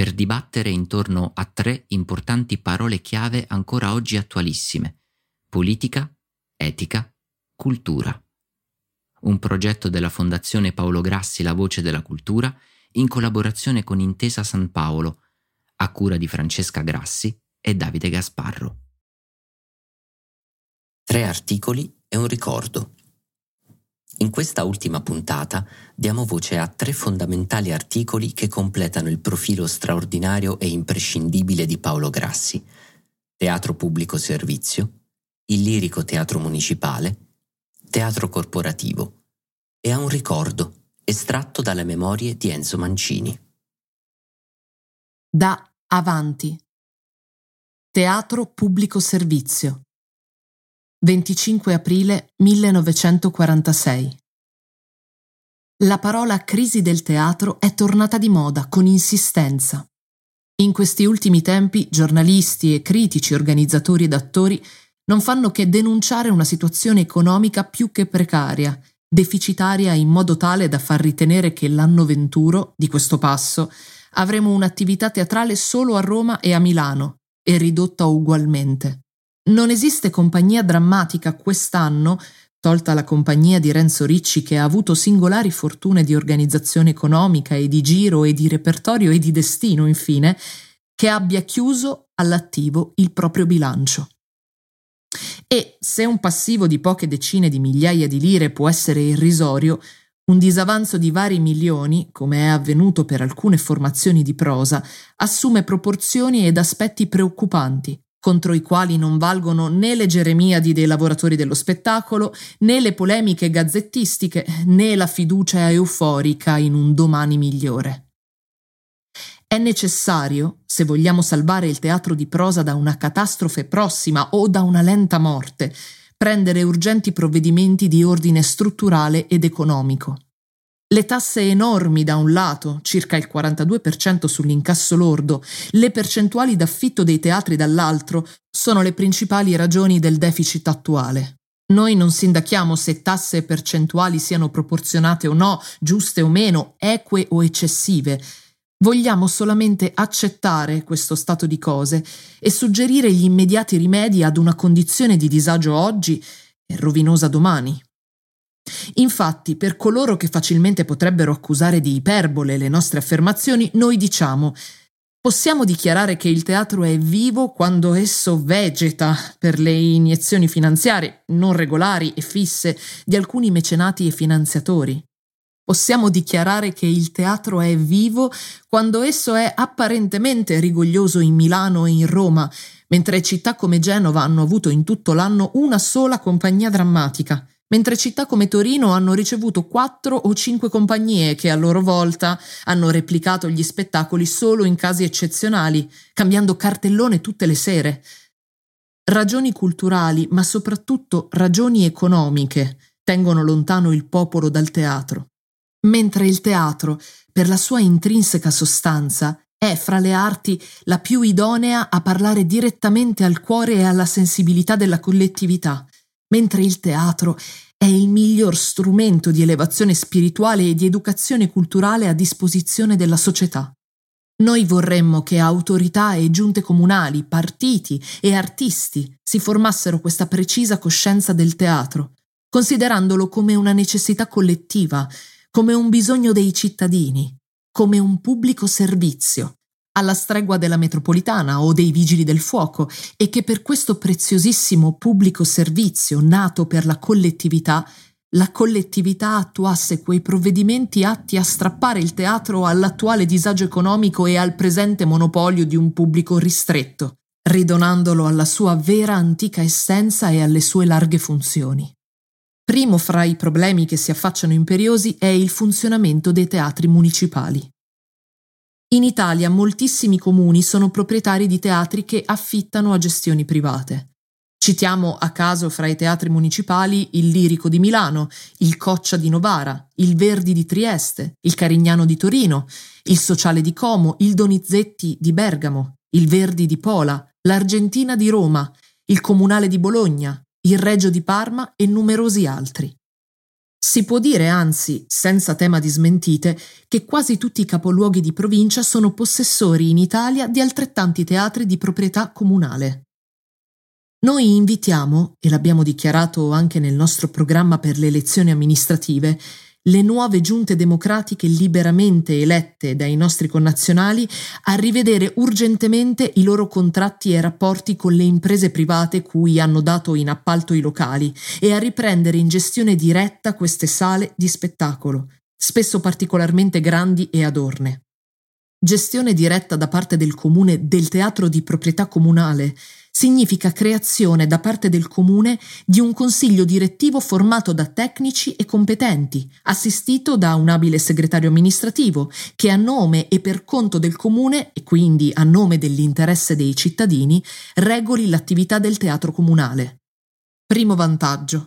per dibattere intorno a tre importanti parole chiave ancora oggi attualissime. Politica, etica, cultura. Un progetto della Fondazione Paolo Grassi La Voce della Cultura in collaborazione con Intesa San Paolo, a cura di Francesca Grassi e Davide Gasparro. Tre articoli e un ricordo in questa ultima puntata diamo voce a tre fondamentali articoli che completano il profilo straordinario e imprescindibile di Paolo Grassi. Teatro Pubblico Servizio, il Lirico Teatro Municipale, Teatro Corporativo e a un ricordo estratto dalle memorie di Enzo Mancini. Da Avanti. Teatro Pubblico Servizio. 25 aprile 1946. La parola crisi del teatro è tornata di moda con insistenza. In questi ultimi tempi giornalisti e critici, organizzatori ed attori non fanno che denunciare una situazione economica più che precaria, deficitaria in modo tale da far ritenere che l'anno venturo, di questo passo, avremo un'attività teatrale solo a Roma e a Milano, e ridotta ugualmente. Non esiste compagnia drammatica quest'anno, tolta la compagnia di Renzo Ricci che ha avuto singolari fortune di organizzazione economica e di giro e di repertorio e di destino, infine, che abbia chiuso all'attivo il proprio bilancio. E se un passivo di poche decine di migliaia di lire può essere irrisorio, un disavanzo di vari milioni, come è avvenuto per alcune formazioni di prosa, assume proporzioni ed aspetti preoccupanti, contro i quali non valgono né le geremiadi dei lavoratori dello spettacolo, né le polemiche gazzettistiche, né la fiducia euforica in un domani migliore. È necessario, se vogliamo salvare il teatro di prosa da una catastrofe prossima o da una lenta morte, prendere urgenti provvedimenti di ordine strutturale ed economico. Le tasse enormi da un lato, circa il 42% sull'incasso lordo, le percentuali d'affitto dei teatri dall'altro, sono le principali ragioni del deficit attuale. Noi non sindachiamo se tasse e percentuali siano proporzionate o no, giuste o meno, eque o eccessive. Vogliamo solamente accettare questo stato di cose e suggerire gli immediati rimedi ad una condizione di disagio oggi e rovinosa domani. Infatti, per coloro che facilmente potrebbero accusare di iperbole le nostre affermazioni, noi diciamo Possiamo dichiarare che il teatro è vivo quando esso vegeta per le iniezioni finanziarie non regolari e fisse di alcuni mecenati e finanziatori. Possiamo dichiarare che il teatro è vivo quando esso è apparentemente rigoglioso in Milano e in Roma, mentre città come Genova hanno avuto in tutto l'anno una sola compagnia drammatica mentre città come Torino hanno ricevuto quattro o cinque compagnie che a loro volta hanno replicato gli spettacoli solo in casi eccezionali, cambiando cartellone tutte le sere. Ragioni culturali, ma soprattutto ragioni economiche, tengono lontano il popolo dal teatro. Mentre il teatro, per la sua intrinseca sostanza, è fra le arti la più idonea a parlare direttamente al cuore e alla sensibilità della collettività mentre il teatro è il miglior strumento di elevazione spirituale e di educazione culturale a disposizione della società. Noi vorremmo che autorità e giunte comunali, partiti e artisti si formassero questa precisa coscienza del teatro, considerandolo come una necessità collettiva, come un bisogno dei cittadini, come un pubblico servizio, alla stregua della metropolitana o dei vigili del fuoco, e che per questo preziosissimo pubblico servizio nato per la collettività, la collettività attuasse quei provvedimenti atti a strappare il teatro all'attuale disagio economico e al presente monopolio di un pubblico ristretto, ridonandolo alla sua vera antica essenza e alle sue larghe funzioni. Primo fra i problemi che si affacciano imperiosi è il funzionamento dei teatri municipali. In Italia moltissimi comuni sono proprietari di teatri che affittano a gestioni private. Citiamo a caso fra i teatri municipali il Lirico di Milano, il Coccia di Novara, il Verdi di Trieste, il Carignano di Torino, il Sociale di Como, il Donizetti di Bergamo, il Verdi di Pola, l'Argentina di Roma, il Comunale di Bologna, il Regio di Parma e numerosi altri. Si può dire, anzi, senza tema di smentite, che quasi tutti i capoluoghi di provincia sono possessori in Italia di altrettanti teatri di proprietà comunale. Noi invitiamo, e l'abbiamo dichiarato anche nel nostro programma per le elezioni amministrative, le nuove giunte democratiche liberamente elette dai nostri connazionali a rivedere urgentemente i loro contratti e rapporti con le imprese private cui hanno dato in appalto i locali e a riprendere in gestione diretta queste sale di spettacolo, spesso particolarmente grandi e adorne. Gestione diretta da parte del comune del teatro di proprietà comunale significa creazione da parte del comune di un consiglio direttivo formato da tecnici e competenti, assistito da un abile segretario amministrativo, che a nome e per conto del comune, e quindi a nome dell'interesse dei cittadini, regoli l'attività del teatro comunale. Primo vantaggio.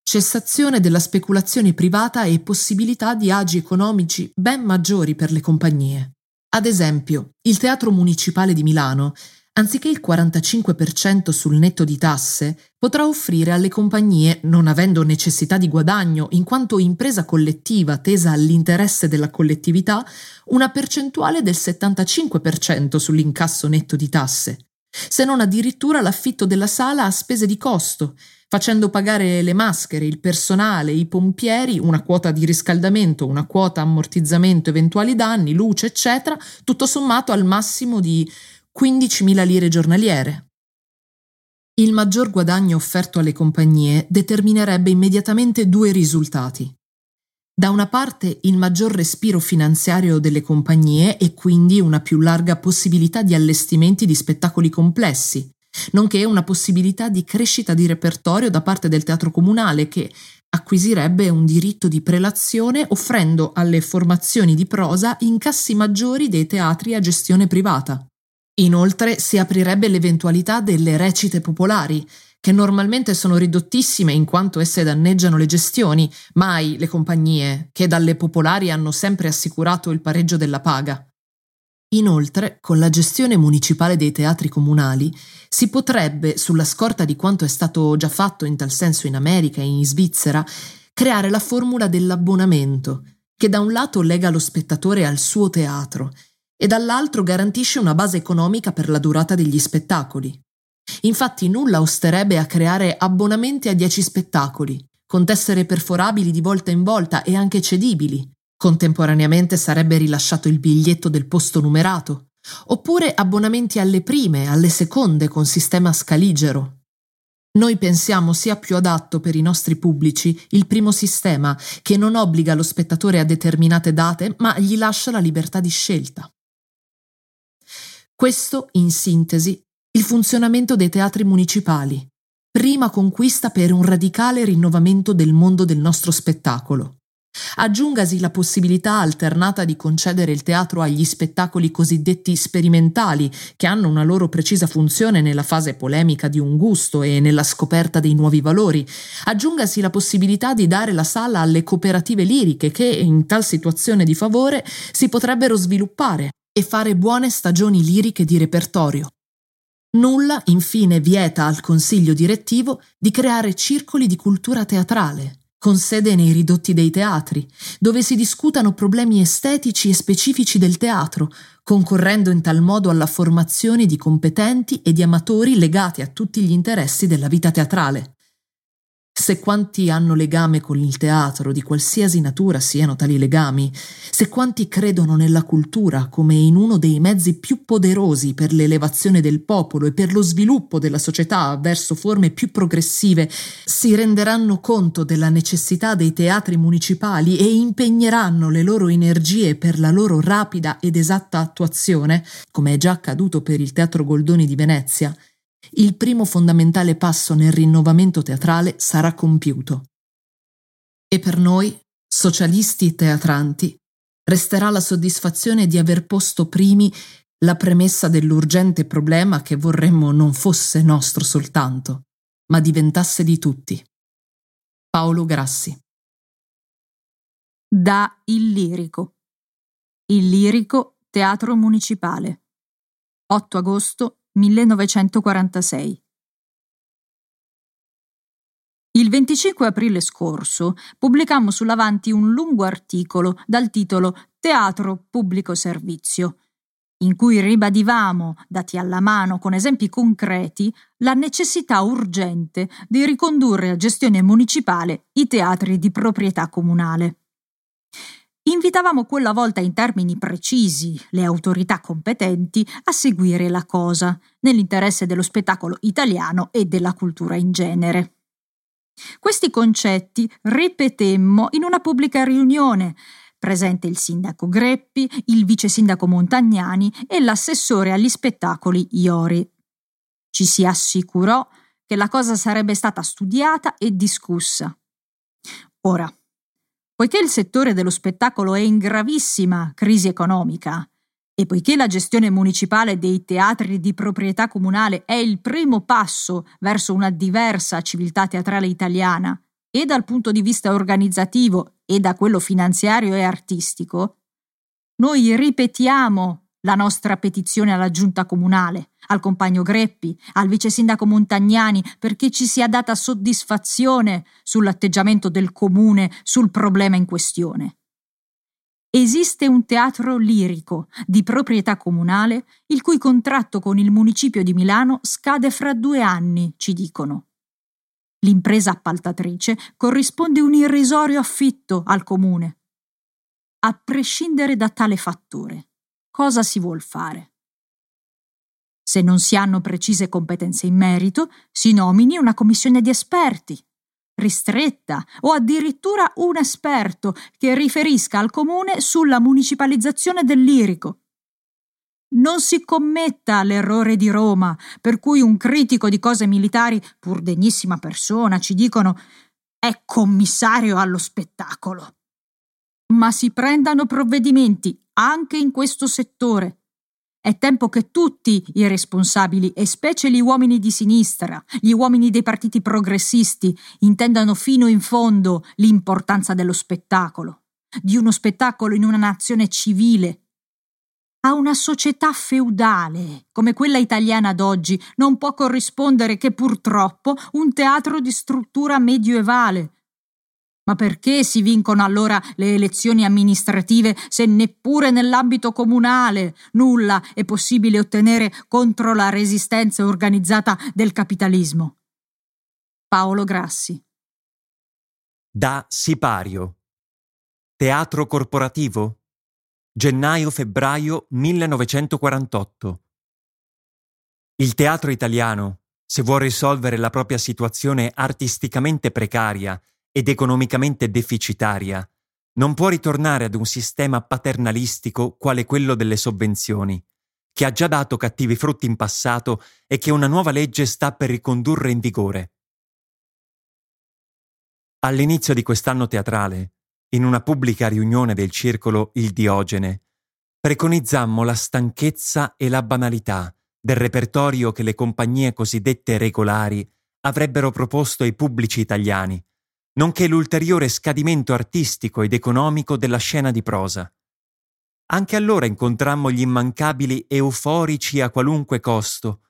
Cessazione della speculazione privata e possibilità di agi economici ben maggiori per le compagnie. Ad esempio, il Teatro Municipale di Milano anziché il 45% sul netto di tasse, potrà offrire alle compagnie, non avendo necessità di guadagno in quanto impresa collettiva tesa all'interesse della collettività, una percentuale del 75% sull'incasso netto di tasse, se non addirittura l'affitto della sala a spese di costo, facendo pagare le maschere, il personale, i pompieri, una quota di riscaldamento, una quota ammortizzamento eventuali danni, luce, eccetera, tutto sommato al massimo di 15.000 lire giornaliere. Il maggior guadagno offerto alle compagnie determinerebbe immediatamente due risultati. Da una parte il maggior respiro finanziario delle compagnie e quindi una più larga possibilità di allestimenti di spettacoli complessi, nonché una possibilità di crescita di repertorio da parte del teatro comunale che acquisirebbe un diritto di prelazione offrendo alle formazioni di prosa incassi maggiori dei teatri a gestione privata. Inoltre si aprirebbe l'eventualità delle recite popolari, che normalmente sono ridottissime in quanto esse danneggiano le gestioni, mai le compagnie, che dalle popolari hanno sempre assicurato il pareggio della paga. Inoltre, con la gestione municipale dei teatri comunali, si potrebbe, sulla scorta di quanto è stato già fatto in tal senso in America e in Svizzera, creare la formula dell'abbonamento, che da un lato lega lo spettatore al suo teatro e dall'altro garantisce una base economica per la durata degli spettacoli. Infatti nulla osterebbe a creare abbonamenti a 10 spettacoli, con tessere perforabili di volta in volta e anche cedibili. Contemporaneamente sarebbe rilasciato il biglietto del posto numerato, oppure abbonamenti alle prime, alle seconde con sistema scaligero. Noi pensiamo sia più adatto per i nostri pubblici il primo sistema, che non obbliga lo spettatore a determinate date, ma gli lascia la libertà di scelta. Questo, in sintesi, il funzionamento dei teatri municipali, prima conquista per un radicale rinnovamento del mondo del nostro spettacolo. Aggiungasi la possibilità alternata di concedere il teatro agli spettacoli cosiddetti sperimentali, che hanno una loro precisa funzione nella fase polemica di un gusto e nella scoperta dei nuovi valori. Aggiungasi la possibilità di dare la sala alle cooperative liriche che, in tal situazione di favore, si potrebbero sviluppare e fare buone stagioni liriche di repertorio. Nulla, infine, vieta al consiglio direttivo di creare circoli di cultura teatrale, con sede nei ridotti dei teatri, dove si discutano problemi estetici e specifici del teatro, concorrendo in tal modo alla formazione di competenti e di amatori legati a tutti gli interessi della vita teatrale. Se quanti hanno legame con il teatro, di qualsiasi natura siano tali legami, se quanti credono nella cultura come in uno dei mezzi più poderosi per l'elevazione del popolo e per lo sviluppo della società verso forme più progressive, si renderanno conto della necessità dei teatri municipali e impegneranno le loro energie per la loro rapida ed esatta attuazione, come è già accaduto per il Teatro Goldoni di Venezia, il primo fondamentale passo nel rinnovamento teatrale sarà compiuto. E per noi, socialisti teatranti, resterà la soddisfazione di aver posto primi la premessa dell'urgente problema che vorremmo non fosse nostro soltanto, ma diventasse di tutti. Paolo Grassi. Da Il Lirico. Il Lirico Teatro Municipale. 8 agosto 1946. Il 25 aprile scorso pubblicammo sull'Avanti un lungo articolo dal titolo Teatro Pubblico Servizio, in cui ribadivamo, dati alla mano con esempi concreti, la necessità urgente di ricondurre a gestione municipale i teatri di proprietà comunale. Invitavamo quella volta in termini precisi le autorità competenti a seguire la cosa, nell'interesse dello spettacolo italiano e della cultura in genere. Questi concetti ripetemmo in una pubblica riunione, presente il sindaco Greppi, il vice sindaco Montagnani e l'assessore agli spettacoli Iori. Ci si assicurò che la cosa sarebbe stata studiata e discussa. Ora, Poiché il settore dello spettacolo è in gravissima crisi economica e poiché la gestione municipale dei teatri di proprietà comunale è il primo passo verso una diversa civiltà teatrale italiana, e dal punto di vista organizzativo e da quello finanziario e artistico, noi ripetiamo la nostra petizione alla giunta comunale, al compagno Greppi, al vice sindaco Montagnani, perché ci sia data soddisfazione sull'atteggiamento del comune sul problema in questione. Esiste un teatro lirico di proprietà comunale il cui contratto con il municipio di Milano scade fra due anni, ci dicono. L'impresa appaltatrice corrisponde un irrisorio affitto al comune. A prescindere da tale fattore cosa si vuol fare. Se non si hanno precise competenze in merito, si nomini una commissione di esperti, ristretta o addirittura un esperto che riferisca al comune sulla municipalizzazione del lirico. Non si commetta l'errore di Roma, per cui un critico di cose militari, pur degnissima persona, ci dicono è commissario allo spettacolo. Ma si prendano provvedimenti anche in questo settore. È tempo che tutti i responsabili, e specie gli uomini di sinistra, gli uomini dei partiti progressisti, intendano fino in fondo l'importanza dello spettacolo, di uno spettacolo in una nazione civile. A una società feudale come quella italiana d'oggi non può corrispondere che purtroppo un teatro di struttura medioevale, ma perché si vincono allora le elezioni amministrative se neppure nell'ambito comunale nulla è possibile ottenere contro la resistenza organizzata del capitalismo? Paolo Grassi. Da Sipario. Teatro corporativo. Gennaio-febbraio 1948. Il teatro italiano, se vuol risolvere la propria situazione artisticamente precaria ed economicamente deficitaria, non può ritornare ad un sistema paternalistico quale quello delle sovvenzioni, che ha già dato cattivi frutti in passato e che una nuova legge sta per ricondurre in vigore. All'inizio di quest'anno teatrale, in una pubblica riunione del circolo Il Diogene, preconizzammo la stanchezza e la banalità del repertorio che le compagnie cosiddette regolari avrebbero proposto ai pubblici italiani nonché l'ulteriore scadimento artistico ed economico della scena di prosa. Anche allora incontrammo gli immancabili euforici a qualunque costo,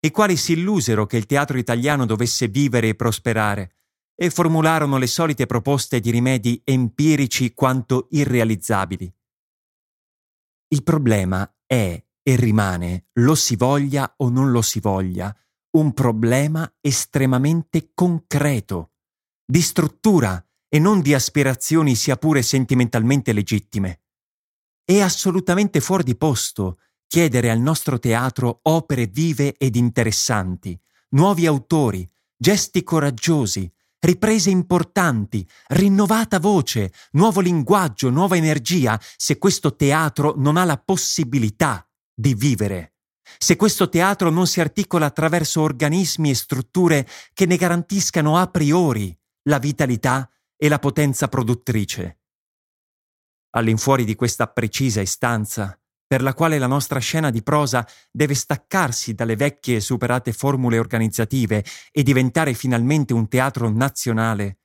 i quali si illusero che il teatro italiano dovesse vivere e prosperare, e formularono le solite proposte di rimedi empirici quanto irrealizzabili. Il problema è e rimane, lo si voglia o non lo si voglia, un problema estremamente concreto di struttura e non di aspirazioni sia pure sentimentalmente legittime. È assolutamente fuori di posto chiedere al nostro teatro opere vive ed interessanti, nuovi autori, gesti coraggiosi, riprese importanti, rinnovata voce, nuovo linguaggio, nuova energia, se questo teatro non ha la possibilità di vivere. Se questo teatro non si articola attraverso organismi e strutture che ne garantiscano a priori la vitalità e la potenza produttrice. All'infuori di questa precisa istanza, per la quale la nostra scena di prosa deve staccarsi dalle vecchie e superate formule organizzative e diventare finalmente un teatro nazionale,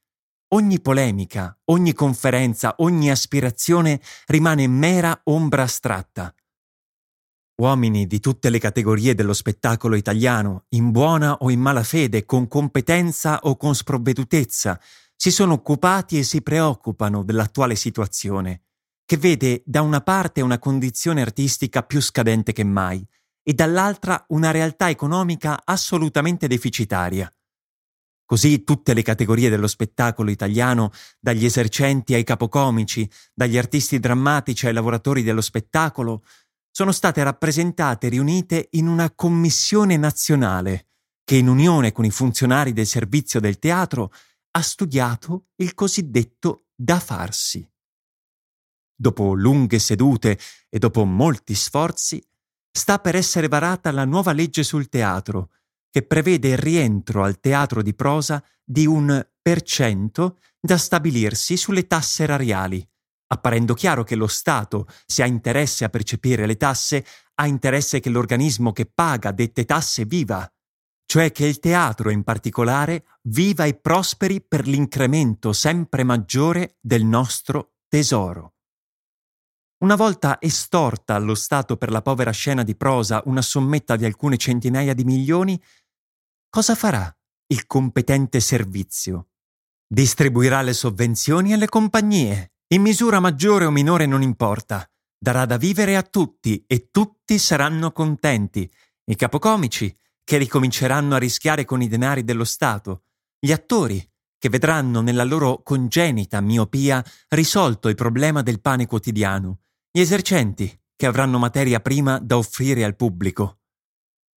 ogni polemica, ogni conferenza, ogni aspirazione rimane mera ombra astratta. Uomini di tutte le categorie dello spettacolo italiano, in buona o in mala fede, con competenza o con sprovvedutezza, si sono occupati e si preoccupano dell'attuale situazione che vede da una parte una condizione artistica più scadente che mai e dall'altra una realtà economica assolutamente deficitaria. Così tutte le categorie dello spettacolo italiano, dagli esercenti ai capocomici, dagli artisti drammatici ai lavoratori dello spettacolo, sono state rappresentate e riunite in una commissione nazionale che in unione con i funzionari del servizio del teatro ha studiato il cosiddetto da farsi. Dopo lunghe sedute e dopo molti sforzi, sta per essere varata la nuova legge sul teatro, che prevede il rientro al teatro di prosa di un per cento da stabilirsi sulle tasse erariali, apparendo chiaro che lo Stato, se ha interesse a percepire le tasse, ha interesse che l'organismo che paga dette tasse viva, cioè che il teatro in particolare viva e prosperi per l'incremento sempre maggiore del nostro tesoro. Una volta estorta allo Stato per la povera scena di prosa una sommetta di alcune centinaia di milioni, cosa farà il competente servizio? Distribuirà le sovvenzioni alle compagnie, in misura maggiore o minore non importa. Darà da vivere a tutti e tutti saranno contenti. I capocomici, che ricominceranno a rischiare con i denari dello Stato, gli attori, che vedranno nella loro congenita miopia risolto il problema del pane quotidiano, gli esercenti, che avranno materia prima da offrire al pubblico.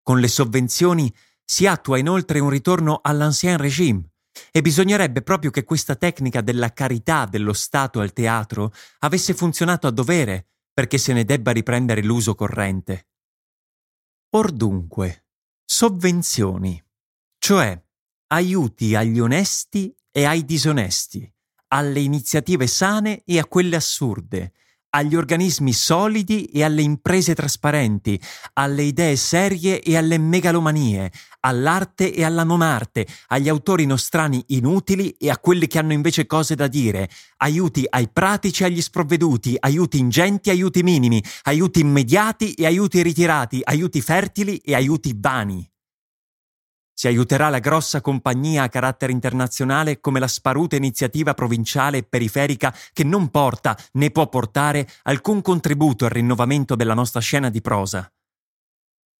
Con le sovvenzioni si attua inoltre un ritorno all'ancien régime e bisognerebbe proprio che questa tecnica della carità dello Stato al teatro avesse funzionato a dovere perché se ne debba riprendere l'uso corrente. Or dunque, sovvenzioni, cioè aiuti agli onesti e ai disonesti, alle iniziative sane e a quelle assurde, agli organismi solidi e alle imprese trasparenti, alle idee serie e alle megalomanie, all'arte e alla non arte, agli autori nostrani inutili e a quelli che hanno invece cose da dire, aiuti ai pratici e agli sprovveduti, aiuti ingenti e aiuti minimi, aiuti immediati e aiuti ritirati, aiuti fertili e aiuti vani. Si aiuterà la grossa compagnia a carattere internazionale come la sparuta iniziativa provinciale e periferica che non porta né può portare alcun contributo al rinnovamento della nostra scena di prosa.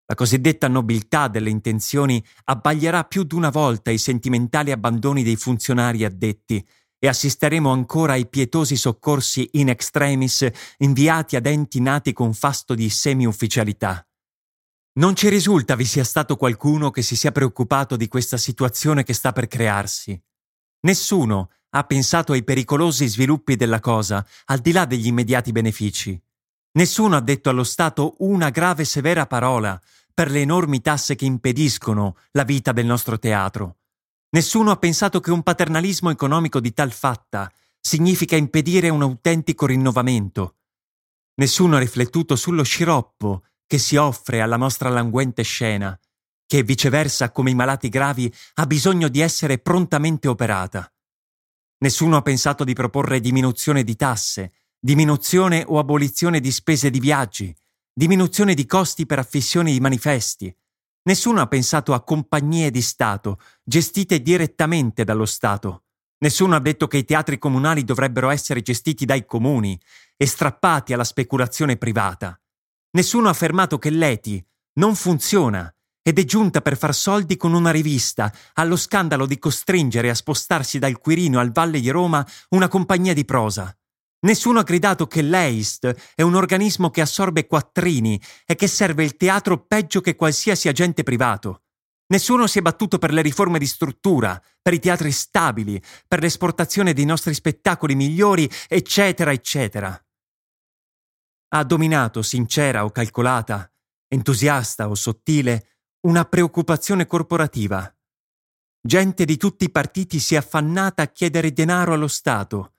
La cosiddetta nobiltà delle intenzioni abbaglierà più d'una volta i sentimentali abbandoni dei funzionari addetti e assisteremo ancora ai pietosi soccorsi in extremis inviati ad enti nati con fasto di semi-ufficialità. Non ci risulta vi sia stato qualcuno che si sia preoccupato di questa situazione che sta per crearsi. Nessuno ha pensato ai pericolosi sviluppi della cosa, al di là degli immediati benefici. Nessuno ha detto allo Stato una grave e severa parola per le enormi tasse che impediscono la vita del nostro teatro. Nessuno ha pensato che un paternalismo economico di tal fatta significa impedire un autentico rinnovamento. Nessuno ha riflettuto sullo sciroppo che si offre alla nostra languente scena, che viceversa come i malati gravi ha bisogno di essere prontamente operata. Nessuno ha pensato di proporre diminuzione di tasse, diminuzione o abolizione di spese di viaggi, diminuzione di costi per affissioni di manifesti. Nessuno ha pensato a compagnie di Stato, gestite direttamente dallo Stato. Nessuno ha detto che i teatri comunali dovrebbero essere gestiti dai comuni e strappati alla speculazione privata. Nessuno ha affermato che l'ETI non funziona ed è giunta per far soldi con una rivista, allo scandalo di costringere a spostarsi dal Quirino al Valle di Roma una compagnia di prosa. Nessuno ha gridato che l'EIST è un organismo che assorbe quattrini e che serve il teatro peggio che qualsiasi agente privato. Nessuno si è battuto per le riforme di struttura, per i teatri stabili, per l'esportazione dei nostri spettacoli migliori, eccetera, eccetera. Ha dominato, sincera o calcolata, entusiasta o sottile, una preoccupazione corporativa. Gente di tutti i partiti si è affannata a chiedere denaro allo Stato.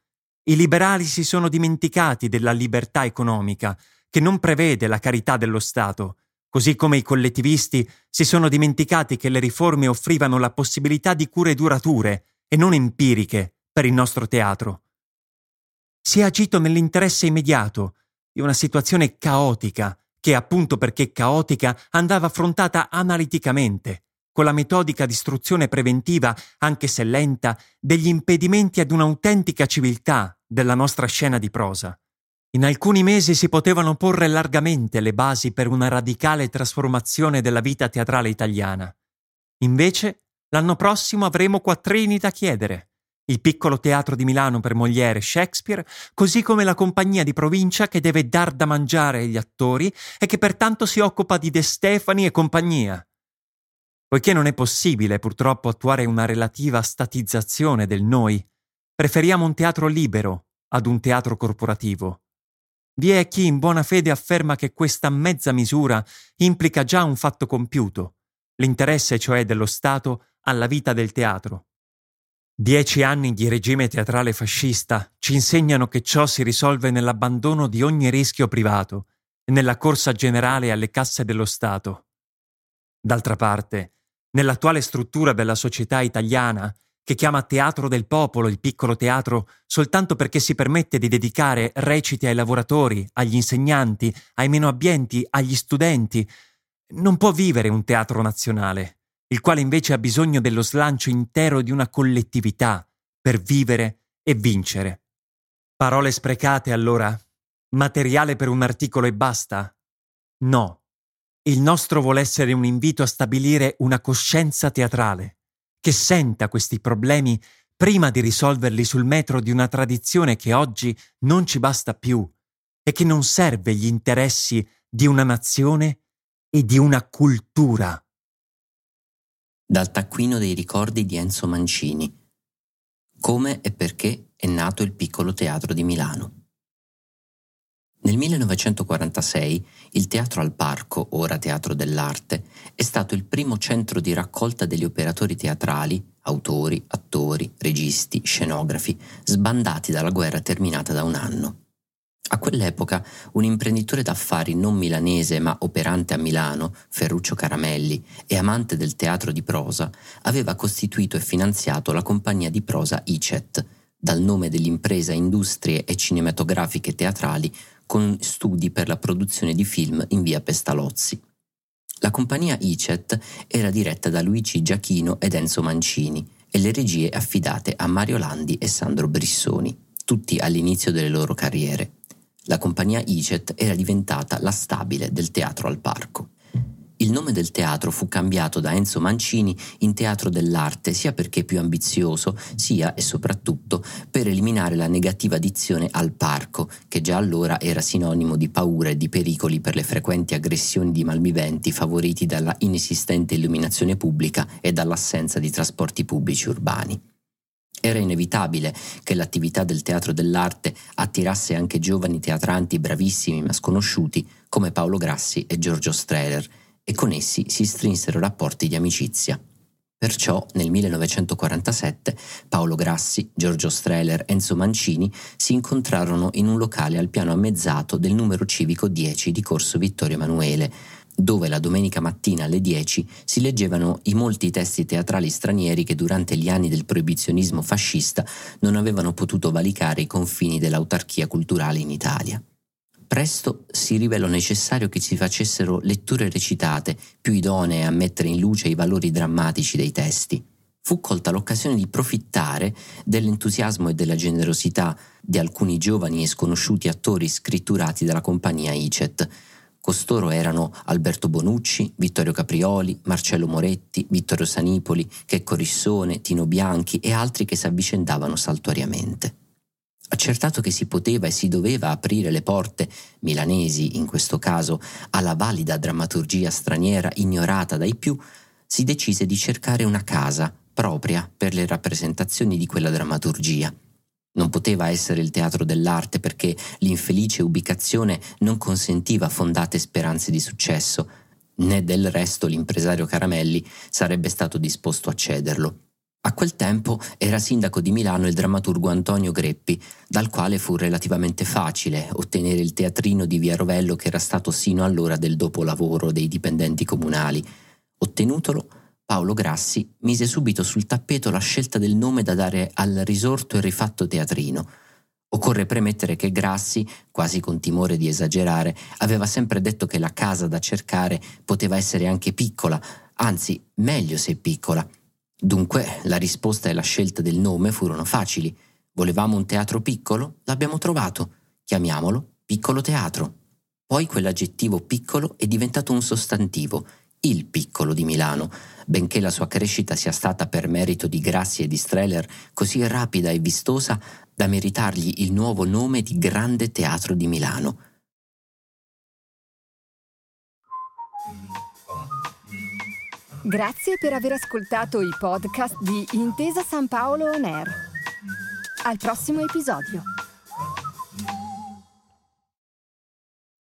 I liberali si sono dimenticati della libertà economica, che non prevede la carità dello Stato, così come i collettivisti si sono dimenticati che le riforme offrivano la possibilità di cure durature e non empiriche per il nostro teatro. Si è agito nell'interesse immediato di una situazione caotica che appunto perché caotica andava affrontata analiticamente, con la metodica di istruzione preventiva, anche se lenta, degli impedimenti ad un'autentica civiltà della nostra scena di prosa. In alcuni mesi si potevano porre largamente le basi per una radicale trasformazione della vita teatrale italiana. Invece, l'anno prossimo avremo quattrini da chiedere il piccolo teatro di Milano per Molière e Shakespeare, così come la compagnia di provincia che deve dar da mangiare agli attori e che pertanto si occupa di De Stefani e compagnia. Poiché non è possibile purtroppo attuare una relativa statizzazione del noi, preferiamo un teatro libero ad un teatro corporativo. Vi è chi in buona fede afferma che questa mezza misura implica già un fatto compiuto, l'interesse cioè dello Stato alla vita del teatro. Dieci anni di regime teatrale fascista ci insegnano che ciò si risolve nell'abbandono di ogni rischio privato e nella corsa generale alle casse dello Stato. D'altra parte, nell'attuale struttura della società italiana, che chiama teatro del popolo il piccolo teatro soltanto perché si permette di dedicare reciti ai lavoratori, agli insegnanti, ai meno abbienti, agli studenti, non può vivere un teatro nazionale il quale invece ha bisogno dello slancio intero di una collettività per vivere e vincere. Parole sprecate allora? Materiale per un articolo e basta? No. Il nostro vuole essere un invito a stabilire una coscienza teatrale, che senta questi problemi prima di risolverli sul metro di una tradizione che oggi non ci basta più e che non serve gli interessi di una nazione e di una cultura dal taccuino dei ricordi di Enzo Mancini. Come e perché è nato il piccolo teatro di Milano. Nel 1946 il Teatro al Parco, ora Teatro dell'Arte, è stato il primo centro di raccolta degli operatori teatrali, autori, attori, registi, scenografi, sbandati dalla guerra terminata da un anno. A quell'epoca un imprenditore d'affari non milanese ma operante a Milano, Ferruccio Caramelli, e amante del teatro di prosa, aveva costituito e finanziato la compagnia di prosa ICET, dal nome dell'impresa Industrie e Cinematografiche Teatrali, con studi per la produzione di film in via Pestalozzi. La compagnia ICET era diretta da Luigi Giachino ed Enzo Mancini e le regie affidate a Mario Landi e Sandro Brissoni, tutti all'inizio delle loro carriere la compagnia ICET era diventata la stabile del teatro al parco. Il nome del teatro fu cambiato da Enzo Mancini in Teatro dell'Arte sia perché più ambizioso, sia e soprattutto per eliminare la negativa dizione al parco, che già allora era sinonimo di paura e di pericoli per le frequenti aggressioni di malviventi favoriti dalla inesistente illuminazione pubblica e dall'assenza di trasporti pubblici urbani. Era inevitabile che l'attività del teatro dell'arte attirasse anche giovani teatranti bravissimi ma sconosciuti come Paolo Grassi e Giorgio Strehler e con essi si strinsero rapporti di amicizia. Perciò nel 1947 Paolo Grassi, Giorgio Strehler e Enzo Mancini si incontrarono in un locale al piano ammezzato del numero civico 10 di Corso Vittorio Emanuele, dove la domenica mattina alle 10 si leggevano i molti testi teatrali stranieri che durante gli anni del proibizionismo fascista non avevano potuto valicare i confini dell'autarchia culturale in Italia. Presto si rivelò necessario che si facessero letture recitate, più idonee a mettere in luce i valori drammatici dei testi. Fu colta l'occasione di profittare dell'entusiasmo e della generosità di alcuni giovani e sconosciuti attori scritturati dalla compagnia ICET, Costoro erano Alberto Bonucci, Vittorio Caprioli, Marcello Moretti, Vittorio Sanipoli, Checco Rissone, Tino Bianchi e altri che si avvicendavano saltuariamente. Accertato che si poteva e si doveva aprire le porte, milanesi in questo caso, alla valida drammaturgia straniera ignorata dai più, si decise di cercare una casa propria per le rappresentazioni di quella drammaturgia non poteva essere il teatro dell'arte perché l'infelice ubicazione non consentiva fondate speranze di successo, né del resto l'impresario Caramelli sarebbe stato disposto a cederlo. A quel tempo era sindaco di Milano il drammaturgo Antonio Greppi, dal quale fu relativamente facile ottenere il teatrino di Via Rovello che era stato sino allora del dopolavoro dei dipendenti comunali. Ottenutolo, Paolo Grassi mise subito sul tappeto la scelta del nome da dare al risorto e rifatto teatrino. Occorre premettere che Grassi, quasi con timore di esagerare, aveva sempre detto che la casa da cercare poteva essere anche piccola, anzi meglio se piccola. Dunque la risposta e la scelta del nome furono facili. Volevamo un teatro piccolo? L'abbiamo trovato. Chiamiamolo piccolo teatro. Poi quell'aggettivo piccolo è diventato un sostantivo il piccolo di Milano, benché la sua crescita sia stata per merito di Grassi e di Streller così rapida e vistosa da meritargli il nuovo nome di Grande Teatro di Milano. Grazie per aver ascoltato i podcast di Intesa San Paolo On Air. Al prossimo episodio.